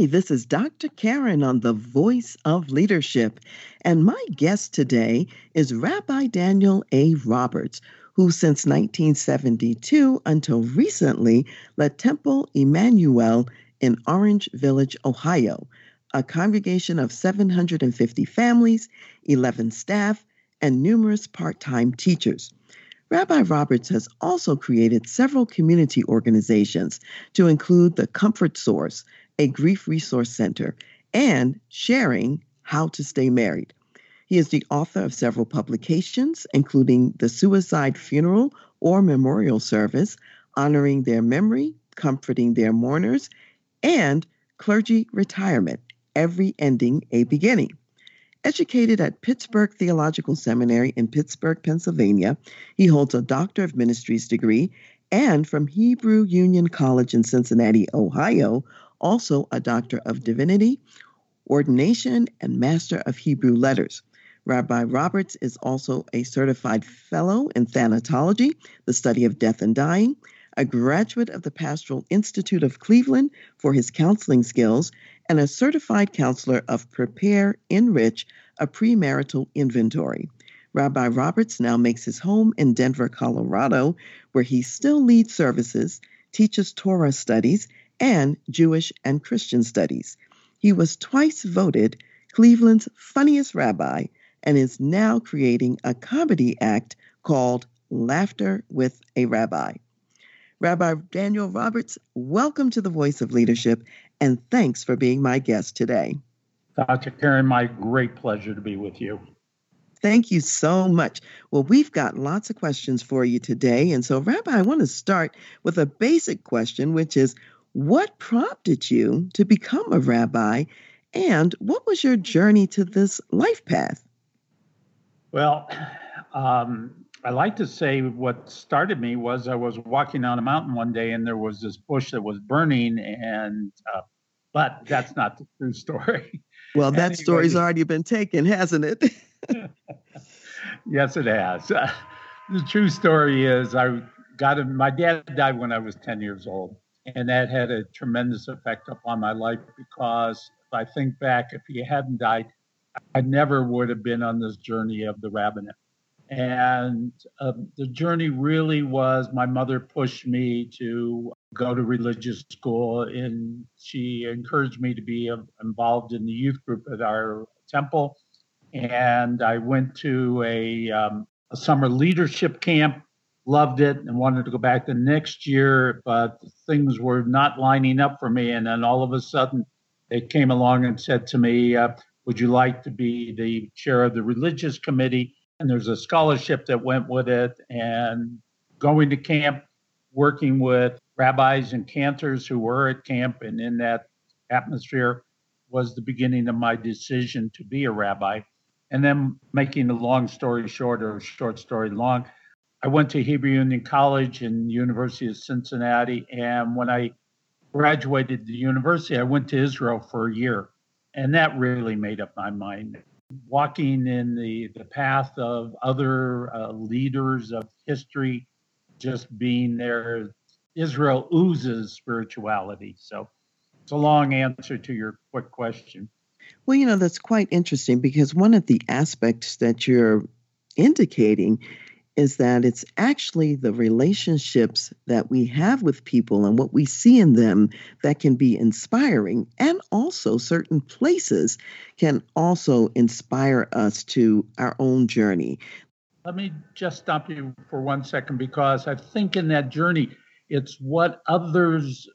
Hi, this is Dr. Karen on the Voice of Leadership, and my guest today is Rabbi Daniel A. Roberts, who since 1972 until recently led Temple Emmanuel in Orange Village, Ohio, a congregation of 750 families, 11 staff, and numerous part time teachers. Rabbi Roberts has also created several community organizations to include the Comfort Source, a grief resource center, and sharing how to stay married. He is the author of several publications, including The Suicide Funeral or Memorial Service, Honoring Their Memory, Comforting Their Mourners, and Clergy Retirement Every Ending a Beginning. Educated at Pittsburgh Theological Seminary in Pittsburgh, Pennsylvania, he holds a Doctor of Ministries degree and from Hebrew Union College in Cincinnati, Ohio, also a Doctor of Divinity, Ordination, and Master of Hebrew Letters. Rabbi Roberts is also a certified fellow in thanatology, the study of death and dying, a graduate of the Pastoral Institute of Cleveland for his counseling skills, and a certified counselor of Prepare, Enrich, a premarital inventory. Rabbi Roberts now makes his home in Denver, Colorado, where he still leads services, teaches Torah studies, and Jewish and Christian studies. He was twice voted Cleveland's funniest rabbi and is now creating a comedy act called Laughter with a Rabbi. Rabbi Daniel Roberts, welcome to the Voice of Leadership, and thanks for being my guest today. Dr. Karen, my great pleasure to be with you. Thank you so much. Well, we've got lots of questions for you today. And so, Rabbi, I want to start with a basic question, which is what prompted you to become a rabbi? And what was your journey to this life path? Well, um, I like to say what started me was I was walking down a mountain one day and there was this bush that was burning, and uh, but that's not the true story. Well, that anyway, story's already been taken, hasn't it? yes, it has. Uh, the true story is I got. My dad died when I was 10 years old. And that had a tremendous effect upon my life because if I think back, if he hadn't died, I never would have been on this journey of the rabbinate. And um, the journey really was my mother pushed me to go to religious school, and she encouraged me to be involved in the youth group at our temple. And I went to a, um, a summer leadership camp loved it and wanted to go back the next year, but things were not lining up for me. And then all of a sudden, they came along and said to me, uh, Would you like to be the chair of the religious committee? And there's a scholarship that went with it. And going to camp, working with rabbis and cantors who were at camp and in that atmosphere was the beginning of my decision to be a rabbi. And then making a long story short or short story long, I went to Hebrew Union College and University of Cincinnati. And when I graduated the university, I went to Israel for a year. And that really made up my mind. Walking in the, the path of other uh, leaders of history, just being there, Israel oozes spirituality. So it's a long answer to your quick question. Well, you know, that's quite interesting because one of the aspects that you're indicating is that it's actually the relationships that we have with people and what we see in them that can be inspiring. And also, certain places can also inspire us to our own journey. Let me just stop you for one second because I think in that journey, it's what others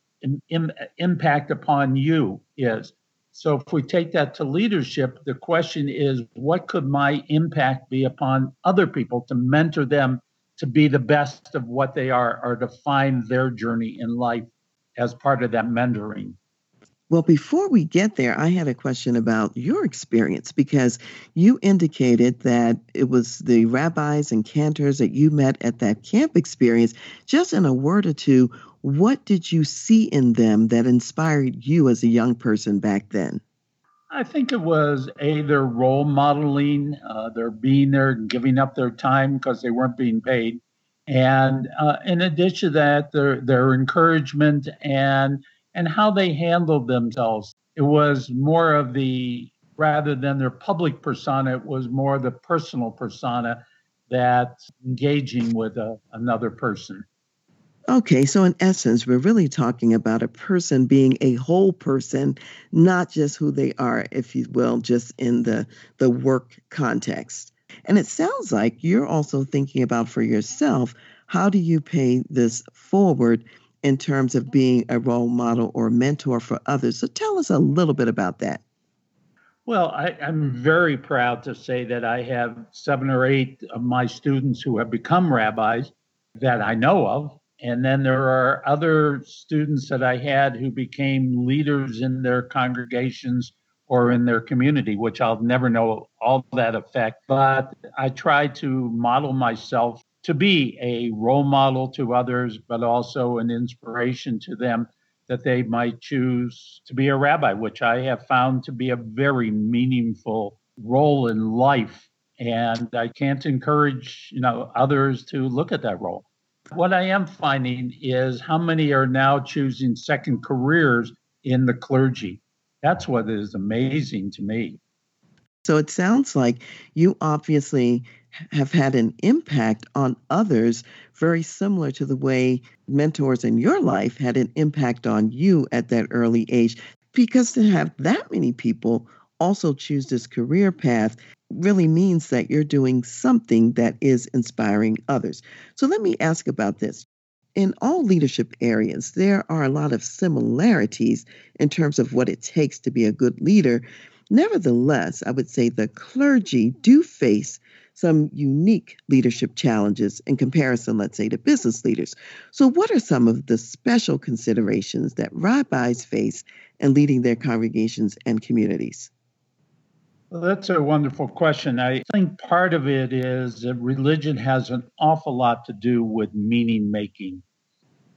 impact upon you is. So if we take that to leadership, the question is what could my impact be upon other people to mentor them to be the best of what they are or to find their journey in life? as part of that mentoring. Well, before we get there, I had a question about your experience because you indicated that it was the rabbis and cantors that you met at that camp experience. Just in a word or two, what did you see in them that inspired you as a young person back then? I think it was a their role modeling, uh, their being there, giving up their time because they weren't being paid, and uh, in addition to that, their their encouragement and and how they handled themselves. It was more of the, rather than their public persona, it was more the personal persona that engaging with a, another person. Okay, so in essence, we're really talking about a person being a whole person, not just who they are, if you will, just in the, the work context. And it sounds like you're also thinking about for yourself how do you pay this forward in terms of being a role model or mentor for others. So tell us a little bit about that. Well, I, am very proud to say that I have seven or eight of my students who have become rabbis that I know of. And then there are other students that I had who became leaders in their congregations or in their community, which I'll never know all that effect. But I try to model myself to be a role model to others, but also an inspiration to them that they might choose to be a rabbi, which I have found to be a very meaningful role in life. And I can't encourage, you know, others to look at that role. What I am finding is how many are now choosing second careers in the clergy. That's what is amazing to me. So it sounds like you obviously have had an impact on others, very similar to the way mentors in your life had an impact on you at that early age. Because to have that many people also choose this career path really means that you're doing something that is inspiring others. So let me ask about this. In all leadership areas, there are a lot of similarities in terms of what it takes to be a good leader. Nevertheless, I would say the clergy do face some unique leadership challenges in comparison, let's say, to business leaders. So, what are some of the special considerations that rabbis face in leading their congregations and communities? That's a wonderful question. I think part of it is that religion has an awful lot to do with meaning making.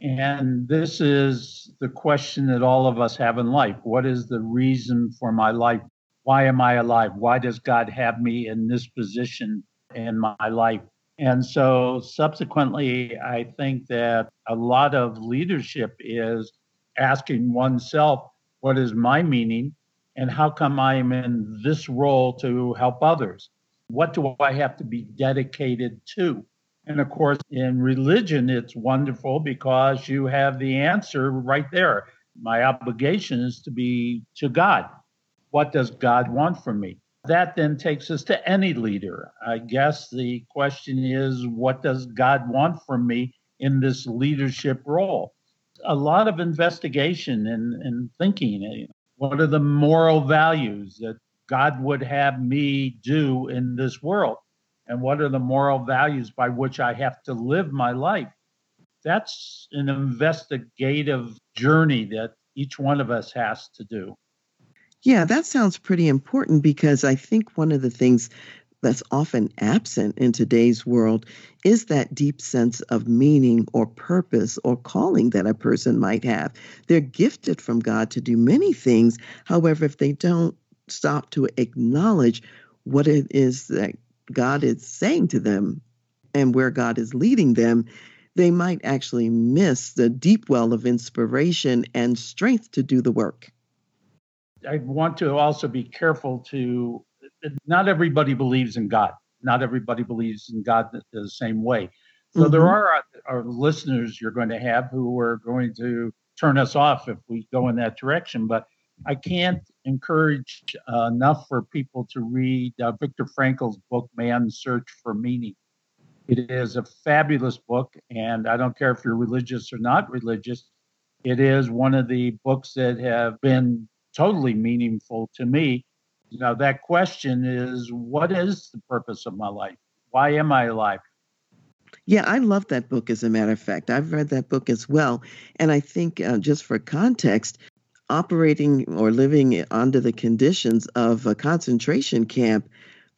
And this is the question that all of us have in life. What is the reason for my life? Why am I alive? Why does God have me in this position in my life? And so, subsequently, I think that a lot of leadership is asking oneself, what is my meaning? And how come I am in this role to help others? What do I have to be dedicated to? And of course, in religion, it's wonderful because you have the answer right there. My obligation is to be to God. What does God want from me? That then takes us to any leader. I guess the question is, what does God want from me in this leadership role? A lot of investigation and, and thinking. What are the moral values that God would have me do in this world? And what are the moral values by which I have to live my life? That's an investigative journey that each one of us has to do. Yeah, that sounds pretty important because I think one of the things that's often absent in today's world is that deep sense of meaning or purpose or calling that a person might have. They're gifted from God to do many things. However, if they don't stop to acknowledge what it is that God is saying to them and where God is leading them, they might actually miss the deep well of inspiration and strength to do the work. I want to also be careful to not everybody believes in God. Not everybody believes in God the same way. So mm-hmm. there are our listeners you're going to have who are going to turn us off if we go in that direction. But I can't encourage uh, enough for people to read uh, Viktor Frankl's book, Man's Search for Meaning. It is a fabulous book, and I don't care if you're religious or not religious. It is one of the books that have been totally meaningful to me. Now, that question is what is the purpose of my life? Why am I alive? Yeah, I love that book, as a matter of fact. I've read that book as well. And I think, uh, just for context, operating or living under the conditions of a concentration camp,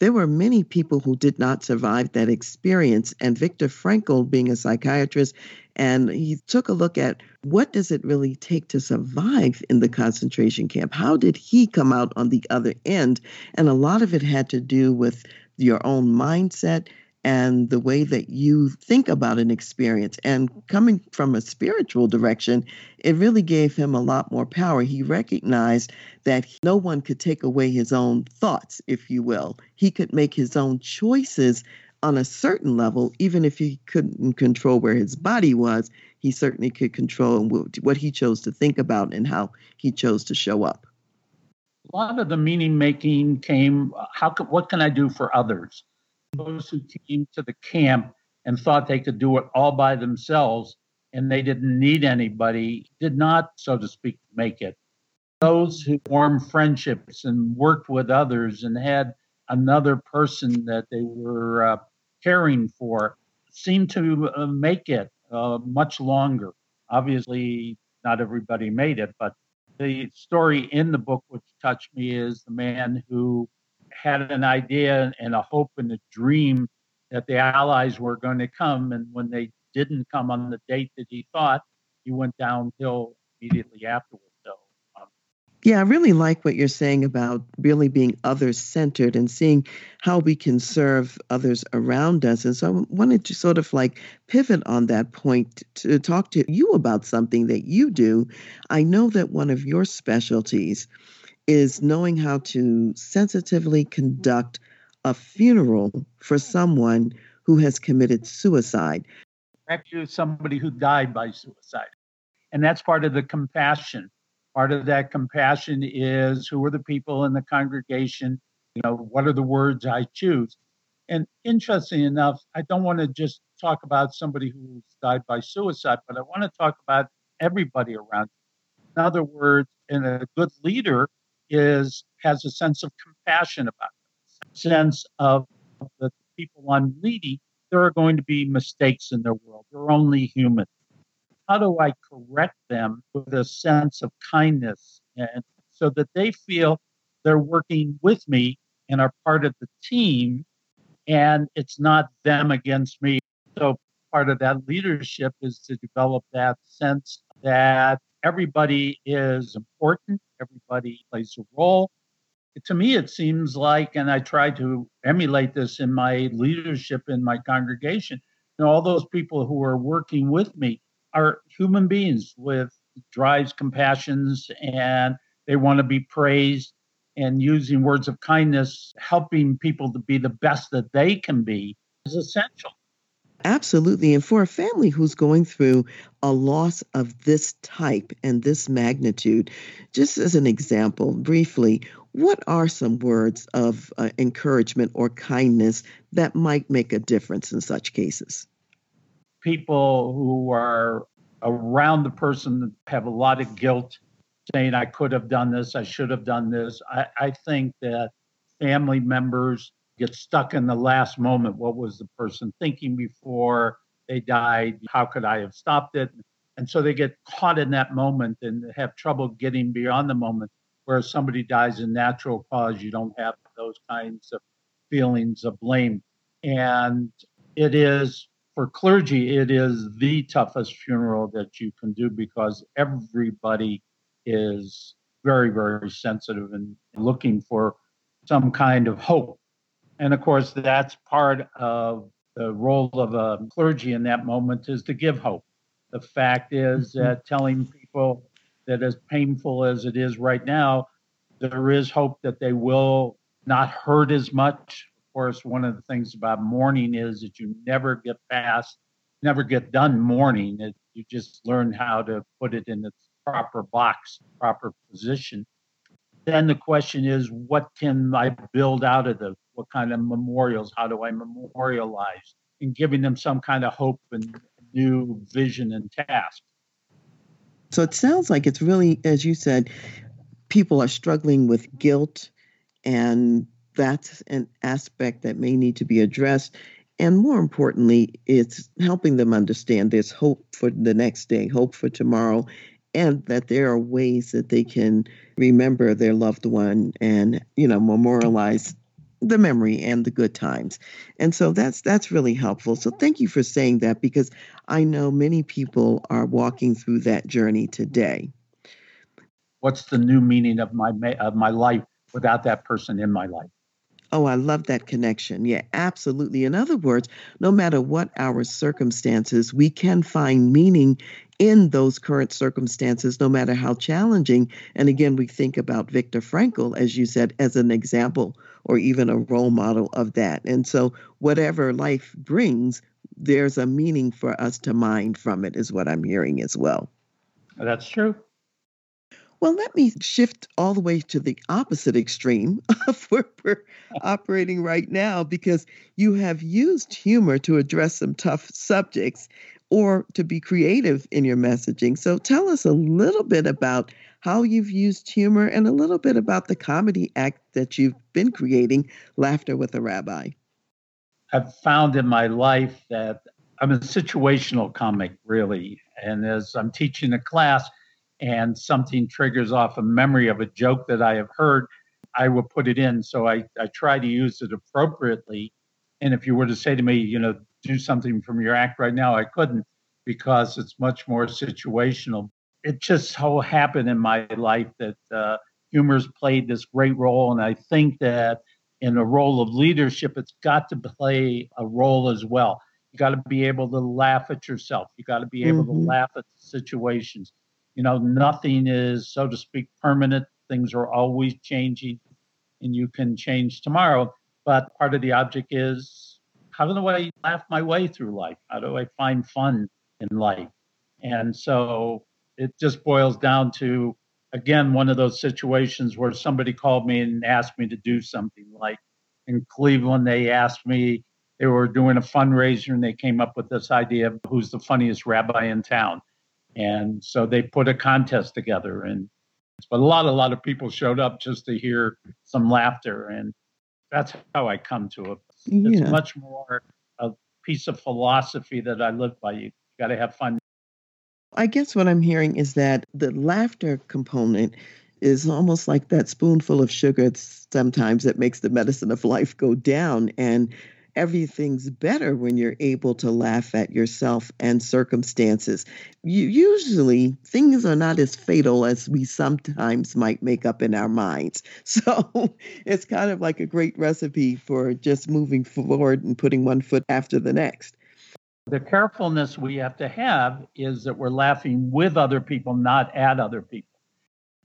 there were many people who did not survive that experience. And Viktor Frankl, being a psychiatrist, and he took a look at what does it really take to survive in the concentration camp? How did he come out on the other end? And a lot of it had to do with your own mindset and the way that you think about an experience. And coming from a spiritual direction, it really gave him a lot more power. He recognized that no one could take away his own thoughts, if you will. He could make his own choices on a certain level, even if he couldn't control where his body was, he certainly could control what he chose to think about and how he chose to show up. A lot of the meaning making came how what can I do for others? Those who came to the camp and thought they could do it all by themselves and they didn't need anybody did not, so to speak, make it. Those who formed friendships and worked with others and had another person that they were uh, caring for seemed to uh, make it uh, much longer. Obviously, not everybody made it, but the story in the book which touched me is the man who had an idea and a hope and a dream that the Allies were going to come. And when they didn't come on the date that he thought, he went downhill immediately afterwards. So, um, yeah, I really like what you're saying about really being others centered and seeing how we can serve others around us. And so I wanted to sort of like pivot on that point to talk to you about something that you do. I know that one of your specialties is knowing how to sensitively conduct a funeral for someone who has committed suicide. Actually, somebody who died by suicide. And that's part of the compassion. Part of that compassion is who are the people in the congregation? You know, what are the words I choose? And interesting enough, I don't want to just talk about somebody who's died by suicide, but I want to talk about everybody around. In other words, and a good leader is has a sense of compassion about them, sense of the people I'm leading. There are going to be mistakes in their world. They're only human. How do I correct them with a sense of kindness and so that they feel they're working with me and are part of the team and it's not them against me. So part of that leadership is to develop that sense that everybody is important, everybody plays a role. To me, it seems like, and I try to emulate this in my leadership in my congregation, you know, all those people who are working with me are human beings with drives, compassions, and they want to be praised and using words of kindness, helping people to be the best that they can be is essential. Absolutely. And for a family who's going through a loss of this type and this magnitude, just as an example, briefly, what are some words of uh, encouragement or kindness that might make a difference in such cases? People who are around the person have a lot of guilt, saying, I could have done this, I should have done this. I, I think that family members get stuck in the last moment. What was the person thinking before they died? How could I have stopped it? And so they get caught in that moment and have trouble getting beyond the moment. Whereas somebody dies in natural cause, you don't have those kinds of feelings of blame. And it is for clergy, it is the toughest funeral that you can do because everybody is very, very sensitive and looking for some kind of hope and of course, that's part of the role of a clergy in that moment is to give hope. The fact is mm-hmm. that telling people that as painful as it is right now, there is hope that they will not hurt as much. Of course, one of the things about mourning is that you never get past, never get done mourning. It, you just learn how to put it in its proper box, proper position. Then the question is, what can I build out of the what kind of memorials, how do I memorialize, and giving them some kind of hope and new vision and task. So it sounds like it's really, as you said, people are struggling with guilt, and that's an aspect that may need to be addressed. And more importantly, it's helping them understand there's hope for the next day, hope for tomorrow, and that there are ways that they can remember their loved one and, you know, memorialize the memory and the good times. And so that's that's really helpful. So thank you for saying that because I know many people are walking through that journey today. What's the new meaning of my of my life without that person in my life? Oh, I love that connection. Yeah, absolutely. In other words, no matter what our circumstances, we can find meaning in those current circumstances, no matter how challenging. And again, we think about Viktor Frankl, as you said, as an example or even a role model of that. And so, whatever life brings, there's a meaning for us to mine from it, is what I'm hearing as well. That's true. Well, let me shift all the way to the opposite extreme of where we're operating right now because you have used humor to address some tough subjects or to be creative in your messaging. So tell us a little bit about how you've used humor and a little bit about the comedy act that you've been creating, Laughter with a Rabbi. I've found in my life that I'm a situational comic, really. And as I'm teaching a class, and something triggers off a memory of a joke that I have heard, I will put it in. So I, I try to use it appropriately. And if you were to say to me, you know, do something from your act right now, I couldn't because it's much more situational. It just so happened in my life that uh, humor's played this great role. And I think that in a role of leadership, it's got to play a role as well. You got to be able to laugh at yourself. You got to be able mm-hmm. to laugh at situations you know, nothing is, so to speak, permanent. Things are always changing, and you can change tomorrow. But part of the object is how do I laugh my way through life? How do I find fun in life? And so it just boils down to, again, one of those situations where somebody called me and asked me to do something. Like in Cleveland, they asked me, they were doing a fundraiser and they came up with this idea of who's the funniest rabbi in town. And so they put a contest together and but a lot, a lot of people showed up just to hear some laughter. And that's how I come to it. Yeah. It's much more a piece of philosophy that I live by. You got to have fun. I guess what I'm hearing is that the laughter component is almost like that spoonful of sugar sometimes that makes the medicine of life go down. And everything's better when you're able to laugh at yourself and circumstances. You, usually, things are not as fatal as we sometimes might make up in our minds. So it's kind of like a great recipe for just moving forward and putting one foot after the next. The carefulness we have to have is that we're laughing with other people, not at other people.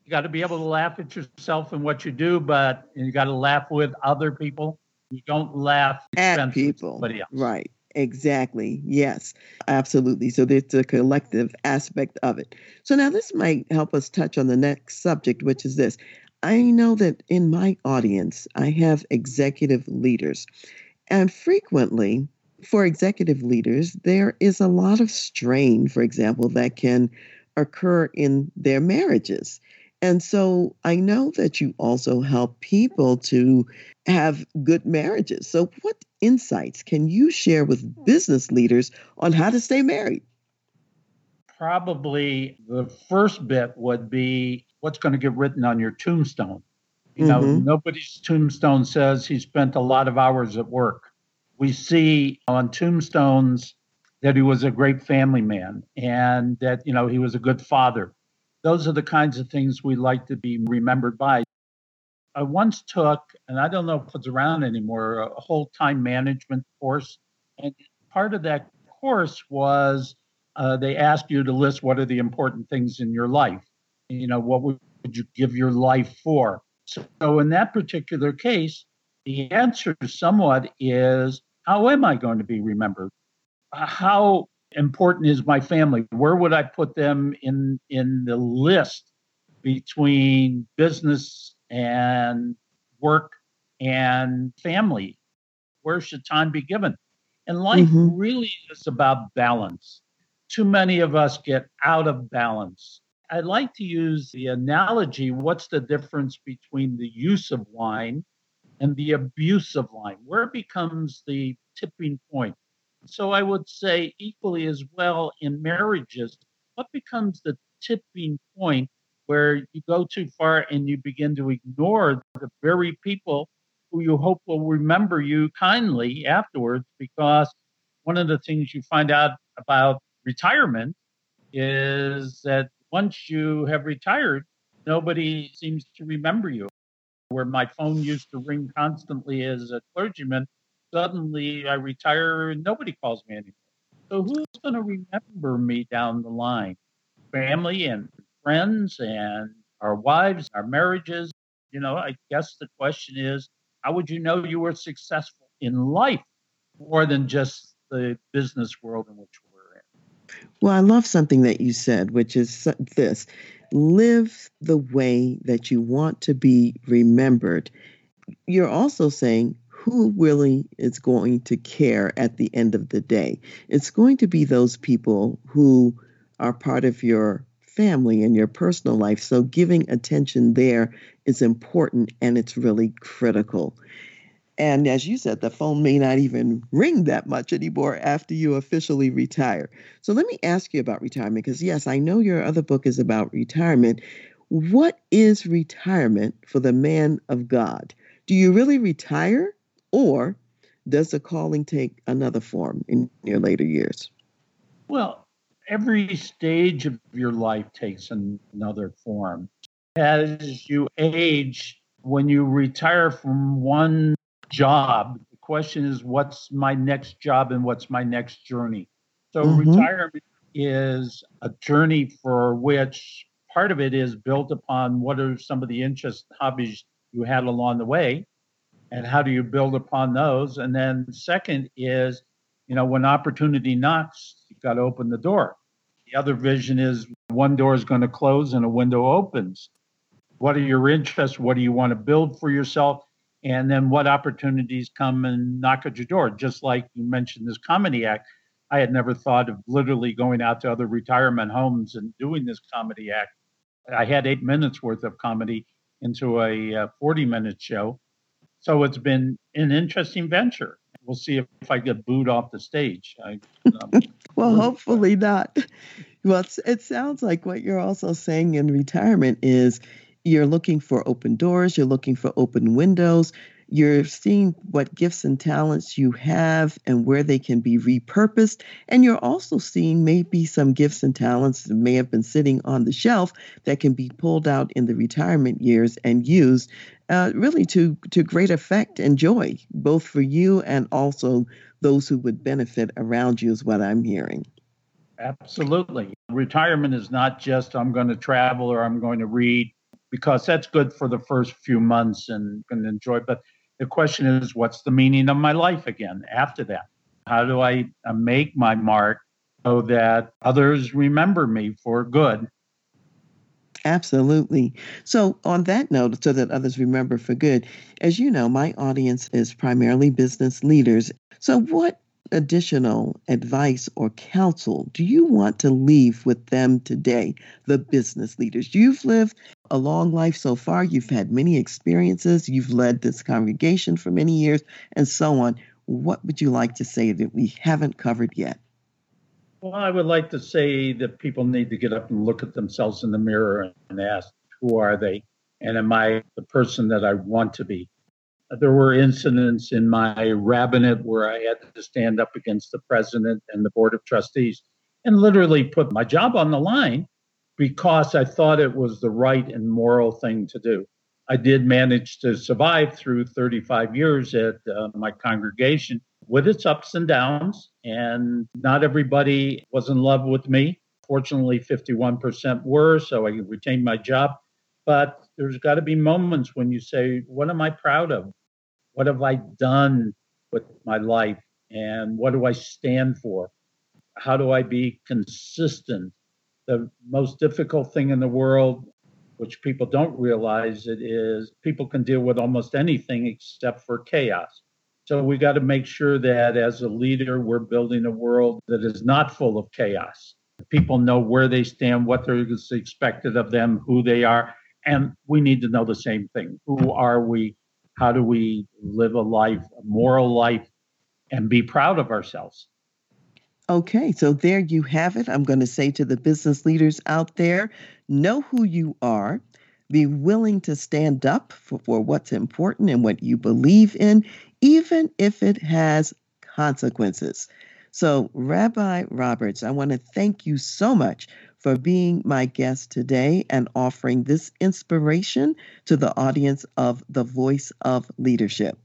You got to be able to laugh at yourself and what you do, but you got to laugh with other people you don't laugh at people. Right. Exactly. Yes, absolutely. So there's a collective aspect of it. So now this might help us touch on the next subject, which is this. I know that in my audience, I have executive leaders. And frequently, for executive leaders, there is a lot of strain, for example, that can occur in their marriages. And so I know that you also help people to have good marriages. So, what insights can you share with business leaders on how to stay married? Probably the first bit would be what's going to get written on your tombstone. You know, mm-hmm. nobody's tombstone says he spent a lot of hours at work. We see on tombstones that he was a great family man and that, you know, he was a good father. Those are the kinds of things we like to be remembered by. I once took, and I don't know if it's around anymore, a whole time management course. And part of that course was uh, they asked you to list what are the important things in your life. You know, what would you give your life for? So, in that particular case, the answer somewhat is how am I going to be remembered? How important is my family? Where would I put them in in the list between business and work and family. Where should time be given? And life mm-hmm. really is about balance. Too many of us get out of balance. I like to use the analogy what's the difference between the use of wine and the abuse of wine? where becomes the tipping point. So I would say, equally as well in marriages, what becomes the tipping point where you go too far and you begin to ignore the very people who you hope will remember you kindly afterwards? Because one of the things you find out about retirement is that once you have retired, nobody seems to remember you. Where my phone used to ring constantly as a clergyman, suddenly I retire and nobody calls me anymore. So who's going to remember me down the line? Family and friends and our wives, our marriages. You know, I guess the question is, how would you know you were successful in life more than just the business world in which we're in? Well, I love something that you said, which is this live the way that you want to be remembered. You're also saying who really is going to care at the end of the day? It's going to be those people who are part of your family and your personal life. So giving attention there is important and it's really critical. And as you said, the phone may not even ring that much anymore after you officially retire. So let me ask you about retirement because, yes, I know your other book is about retirement. What is retirement for the man of God? Do you really retire or does the calling take another form in your later years? Well, every stage of your life takes another form. As you age, when you retire from one job. The question is, what's my next job and what's my next journey? So, mm-hmm. retirement is a journey for which part of it is built upon what are some of the interests, hobbies you had along the way, and how do you build upon those? And then, second is, you know, when opportunity knocks, you've got to open the door. The other vision is one door is going to close and a window opens. What are your interests? What do you want to build for yourself? and then what opportunities come and knock at your door. Just like you mentioned this comedy act, I had never thought of literally going out to other retirement homes and doing this comedy act. I had eight minutes worth of comedy into a uh, 40 minute show. So it's been an interesting venture. We'll see if, if I get booed off the stage. I, um, well, hopefully not. Well, it sounds like what you're also saying in retirement is you're looking for open doors, you're looking for open windows, you're seeing what gifts and talents you have and where they can be repurposed. And you're also seeing maybe some gifts and talents that may have been sitting on the shelf that can be pulled out in the retirement years and used uh, really to, to great effect and joy, both for you and also those who would benefit around you, is what I'm hearing. Absolutely. Retirement is not just I'm going to travel or I'm going to read because that's good for the first few months and can enjoy. But the question is, what's the meaning of my life again after that? How do I uh, make my mark so that others remember me for good? Absolutely. So, on that note, so that others remember for good, as you know, my audience is primarily business leaders. So, what additional advice or counsel do you want to leave with them today, the business leaders? You've lived a long life so far, you've had many experiences, you've led this congregation for many years, and so on. What would you like to say that we haven't covered yet? Well, I would like to say that people need to get up and look at themselves in the mirror and ask, who are they? And am I the person that I want to be? there were incidents in my rabbinate where I had to stand up against the president and the board of trustees and literally put my job on the line because I thought it was the right and moral thing to do. I did manage to survive through 35 years at uh, my congregation with its ups and downs, and not everybody was in love with me. Fortunately, 51% were, so I retained my job. But there's got to be moments when you say, What am I proud of? What have I done with my life? And what do I stand for? How do I be consistent? The most difficult thing in the world, which people don't realize it is people can deal with almost anything except for chaos. So we got to make sure that as a leader, we're building a world that is not full of chaos. People know where they stand, what is expected of them, who they are, and we need to know the same thing. Who are we How do we live a life, a moral life, and be proud of ourselves? Okay, so there you have it. I'm going to say to the business leaders out there know who you are, be willing to stand up for, for what's important and what you believe in, even if it has consequences. So, Rabbi Roberts, I want to thank you so much for being my guest today and offering this inspiration to the audience of The Voice of Leadership.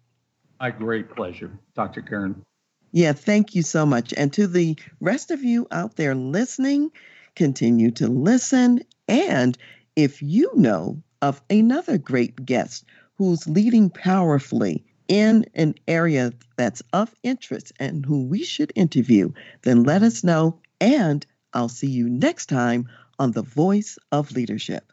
My great pleasure, Dr. Karen. Yeah, thank you so much. And to the rest of you out there listening, continue to listen. And if you know of another great guest who's leading powerfully in an area that's of interest and who we should interview, then let us know. And I'll see you next time on The Voice of Leadership.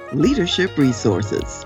leadership resources.